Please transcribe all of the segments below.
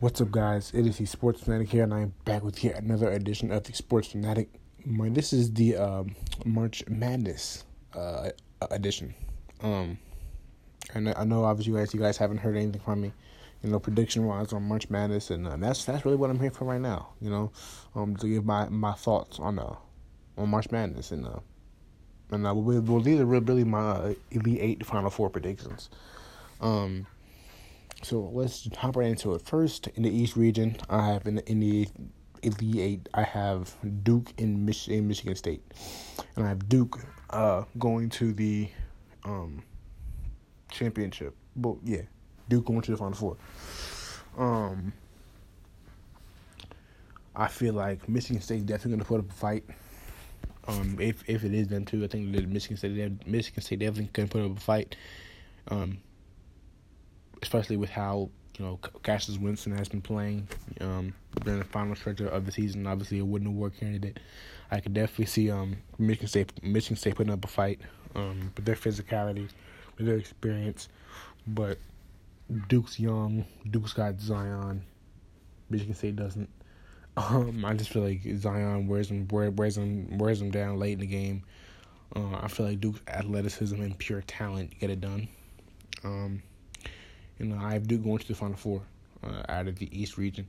What's up, guys? It is the Sports Fanatic here, and I am back with yet another edition of the Sports Fanatic. My, this is the um, March Madness uh, edition. Um, and I know, obviously, you guys, you guys haven't heard anything from me, you know, prediction wise on March Madness, and uh, that's that's really what I'm here for right now. You know, um, to give my, my thoughts on uh on March Madness, and uh, and uh, well, these are really my uh, Elite Eight Final Four predictions. Um so let's hop right into it. First, in the East region, I have in the, in the Elite Eight, I have Duke in, Mich- in Michigan State, and I have Duke uh, going to the um, championship. Well, yeah, Duke going to the Final Four. Um, I feel like Michigan State definitely going to put up a fight. Um, if if it is them too, I think that Michigan State Michigan State definitely can put up a fight. Um, especially with how you know Cassius Winston has been playing um, during the final stretch of the season. Obviously, a Wooden Award candidate. I could definitely see um, Michigan State Michigan State putting up a fight um, with their physicality, with their experience. But Duke's young. Duke's got Zion. Michigan State doesn't. Um, I just feel like Zion wears him wears him wears him down late in the game. Uh, I feel like Duke's athleticism and pure talent get it done. Um, you know, I have Duke going to the Final Four uh, out of the East region.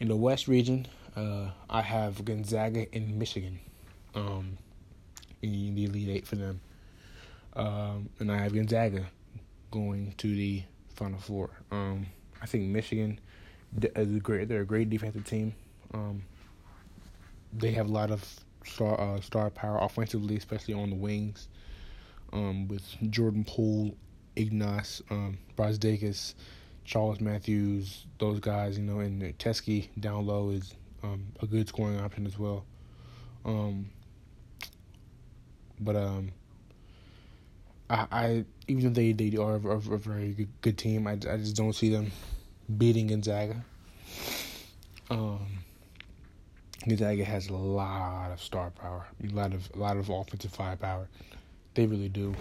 In the West region, uh, I have Gonzaga in Michigan um, in the Elite Eight for them. Um, and I have Gonzaga going to the Final Four. Um, I think Michigan is a great. They're a great defensive team. Um, they have a lot of star uh, star power offensively, especially on the wings. Um, with Jordan Poole Ignas, um, Brazdeikis, Charles Matthews, those guys, you know, and Teske down low is um, a good scoring option as well. Um, but um, I, I even though they they are a, a very good, good team, I, I just don't see them beating Gonzaga. Um, Gonzaga has a lot of star power, a lot of a lot of offensive firepower. They really do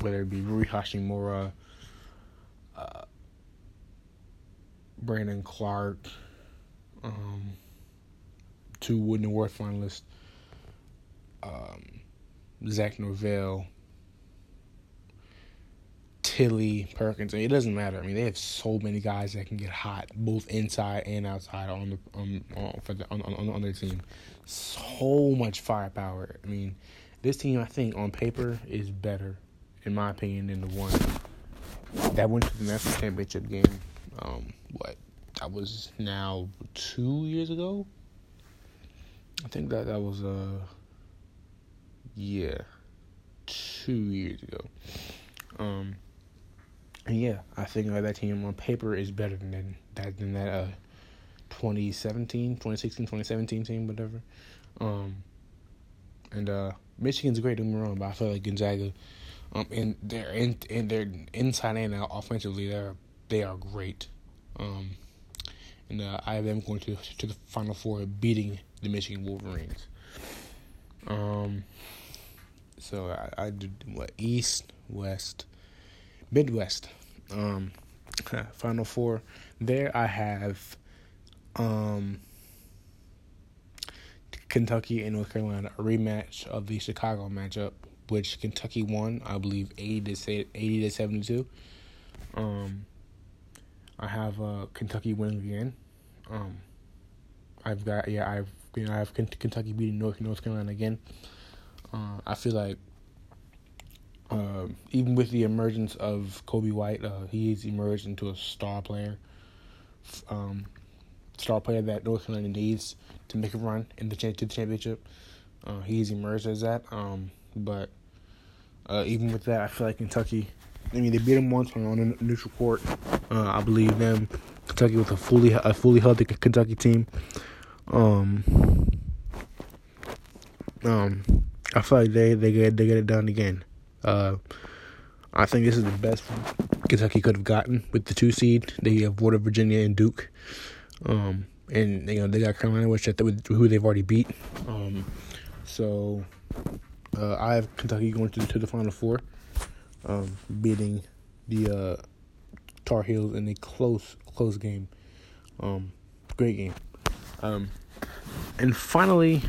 whether it be Rui Hachimura, uh, Brandon Clarke, um, two Wooden Award finalists, um, Zach Norvell, Tillie, Perkins. I mean, it doesn't matter. I mean, they have so many guys that can get hot, both inside and outside on the um, on, for the, on, on, on their team. So much firepower. I mean, this team, I think, on paper, is better in my opinion, than the one that went to the national championship game. Um, what that was now two years ago. I think that that was uh yeah two years ago. Um, and yeah, I think uh, that team on paper is better than that than that uh 2017, 2016, 2017 team, whatever. Um, and uh, Michigan's great, don't get me wrong, but I feel like Gonzaga um, and they're in and they're inside and out offensively. They're they are great. Um, and uh, I have them going to to the final four, beating the Michigan Wolverines. Um, so I, I did what East, West, Midwest. Um, final four. There I have, um, Kentucky and North Carolina, a rematch of the Chicago matchup which Kentucky won, I believe, eighty to eighty to seventy two. Um, I have uh, Kentucky winning again. Um, I've got yeah, I've you know I have Kentucky beating North North Carolina again. Uh, I feel like uh, even with the emergence of Coby White, uh, he's emerged into a star player, um, star player that North Carolina needs to make a run in the to the championship. Uh, he's emerged as that. Um, but uh, even with that, I feel like Kentucky. I mean, they beat them once on a neutral court. Uh, I believe them. Kentucky with a fully a fully healthy Kentucky team. Um, um, I feel like they they get they get it done again. Uh, I think this is the best Kentucky could have gotten with the two seed. They avoided Virginia and Duke. Um, and you know they got Carolina, which who they've already beat. Um, so uh, I have Kentucky going to, to the Final Four, um, beating the uh, Tar Heels in a close close game. Um, great game. Um, and finally,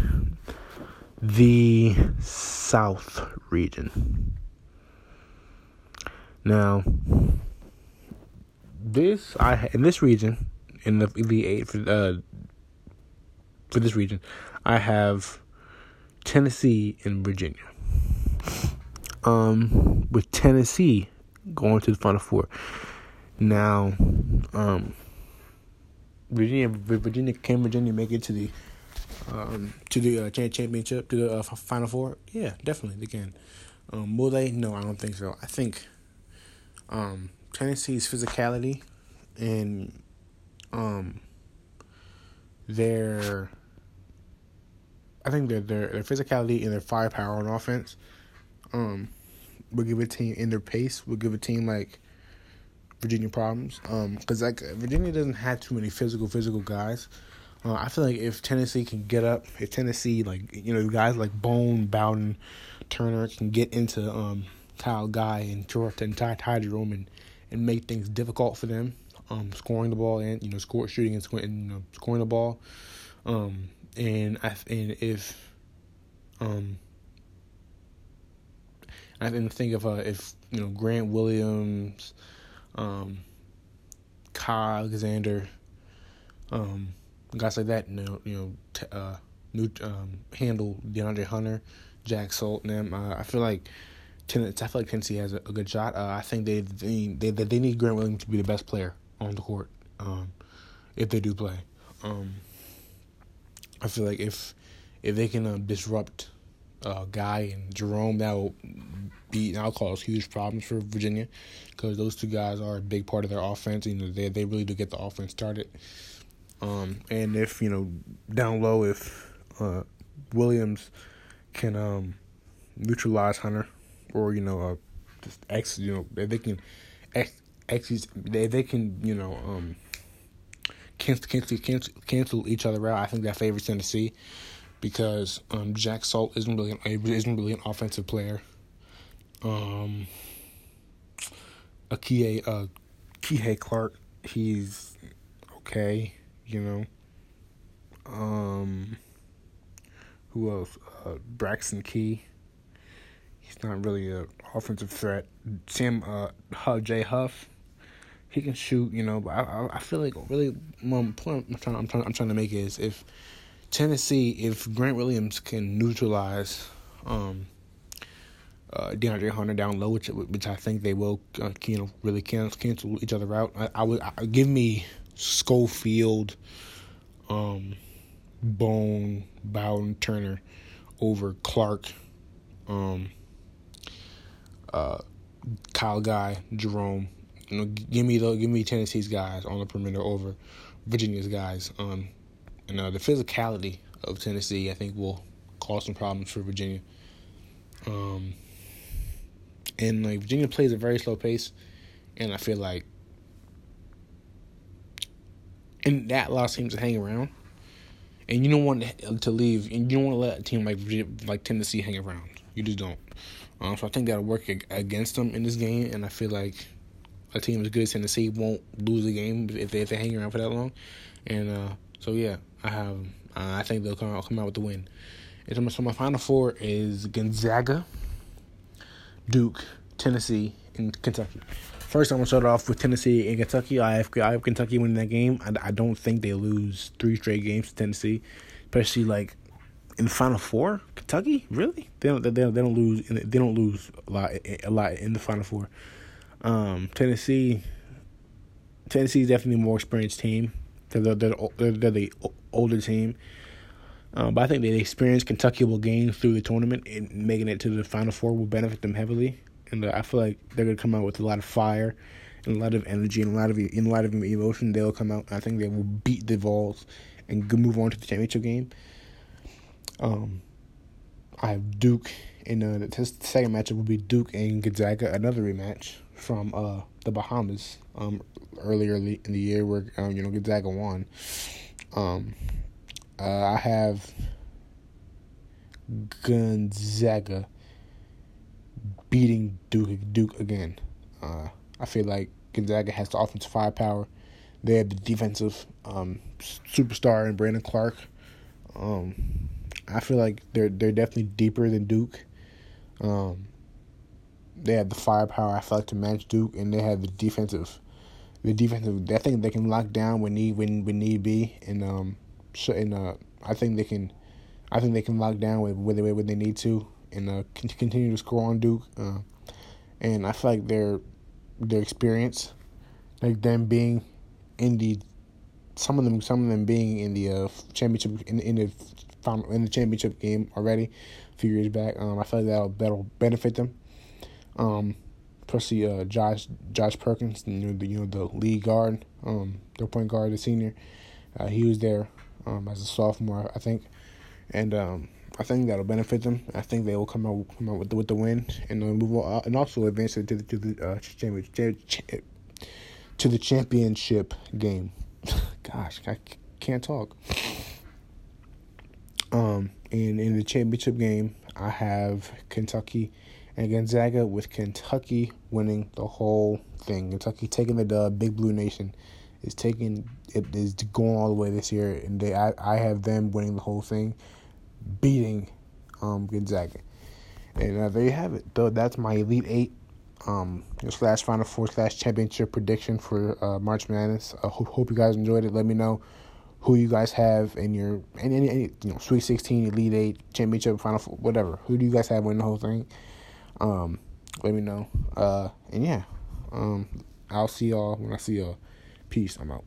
the South region. Now, this I in this region in the Elite Eight for uh for this region, I have Tennessee and Virginia. Um, with Tennessee going to the Final Four. Now, um, Virginia, Virginia, can Virginia make it to the um, to the uh, championship, to the uh, Final Four? Yeah, definitely they can. Um, will they? No, I don't think so. I think um, Tennessee's physicality and um, their I think their their their physicality and their firepower on offense um, will give a team in their pace will give a team like Virginia problems. Um, because like Virginia doesn't have too many physical physical guys. Uh, I feel like if Tennessee can get up, if Tennessee like you know guys like Bone, Bowden, Turner can get into um Kyle Guy and George and Ty, Ty Jerome and, and make things difficult for them, um, scoring the ball and you know score shooting and scoring and, you know, scoring the ball, um, and I and if um I didn't think of uh, if you know Grant Williams, um, Kyle Alexander, um, guys like that. You know, you know, t- uh, new um, handle DeAndre Hunter, Jack Salt, them. Uh, I feel like Tennessee. I feel like Tennessee has a, a good shot. Uh, I think they they, they they need Grant Williams to be the best player on the court. Um, if they do play, um, I feel like if if they can uh, disrupt uh, Guy and Jerome, that will be that'll cause huge problems for Virginia because those two guys are a big part of their offense. You know, they they really do get the offense started. Um, and if you know down low, if uh, Williams can um, neutralize Hunter, or you know, uh, just X, you know, they can X, X they they can you know um, cancel cancel cancel cancel each other out. I think that favors Tennessee because um, Jack Salt isn't really an, isn't really an offensive player. Um, Akie uh, Kihei Clark, he's okay, you know. Um, who else? Uh, Braxton Key. He's not really an offensive threat. Sam uh, Jay Huff. He can shoot, you know, but I I, feel like really one point I'm trying I'm trying I'm trying to make is if Tennessee, if Grant Williams can neutralize um, uh, DeAndre Hunter down low, which which I think they will, uh, you know, really cancel, cancel each other out. I, I would I, give me Schofield, um, Bone, Bowden, Turner over Clark, um, uh, Kyle Guy, Jerome. You know, give me the give me Tennessee's guys on the perimeter over Virginia's guys. Um, and uh, the physicality of Tennessee, I think, will cause some problems for Virginia. Um, and like Virginia plays a very slow pace, and I feel like, and that allows teams to hang around, and you don't want to leave, and you don't want to let a team like like Tennessee hang around. You just don't. Um, so I think that'll work against them in this game, and I feel like a team as good as Tennessee won't lose a game if they if they hang around for that long, and uh, so yeah, I have. I think they'll come out come out with the win. And so my final four is Gonzaga, Duke, Tennessee, and Kentucky. First, I'm gonna start off with Tennessee and Kentucky. I have I have Kentucky winning that game. I, I don't think they lose three straight games to Tennessee, especially like in the final four. Kentucky, really? They don't they don't, they don't lose they don't lose a lot a lot in the final four. Um, Tennessee, is definitely a more experienced team. They're, they're, they're, they're the older team. Um, but I think the experience Kentucky will gain through the tournament and making it to the Final Four will benefit them heavily. And uh, I feel like they're going to come out with a lot of fire and a lot of energy and a lot of in a lot of emotion. They'll come out. I think they will beat the Vols and move on to the championship game. Um, I have Duke in uh, the second matchup will be Duke and Gonzaga, another rematch from uh, the Bahamas um, earlier in the year where um, you know Gonzaga won. Um, uh, I have Gonzaga beating Duke Duke again. Uh, I feel like Gonzaga has the offensive firepower. They have the defensive um, superstar and Brandon Clarke. Um, I feel like they're they're definitely deeper than Duke. Um, they have the firepower. I feel like to match Duke, and they have the defensive, the defensive. I think they can lock down when need when when need be, and um, and uh, I think they can, I think they can lock down with when they when they need to, and uh, continue to score on Duke. Uh, and I feel like their their experience, like them being in the some of them some of them being in the uh, championship in in the final in the championship game already a few years back. Um, I feel like that'll that'll benefit them. Um, especially uh, Josh Josh Perkins, you know the you know the lead guard, um, their point guard, the senior. Uh, he was there um, as a sophomore, I think, and um, I think that'll benefit them. I think they will come out come out with the, with the win and uh, move on, and also advance to the to the uh, championship to the championship game. Gosh, I can't talk. Um, and in the championship game, I have Kentucky and Gonzaga with Kentucky winning the whole thing. Kentucky taking the dub. Big Blue Nation is taking it is going all the way this year, and they I, I have them winning the whole thing beating um, Gonzaga. And uh, there you have it. Though that's my Elite Eight um, slash Final Four slash Championship prediction for uh, March Madness. I hope, hope you guys enjoyed it. Let me know who you guys have in your any, any, you know Sweet Sixteen, Elite Eight, Championship, Final Four, whatever. Who do you guys have winning the whole thing? Um, let me know. Uh, and yeah, um, I'll see y'all when I see y'all. Peace. I'm out.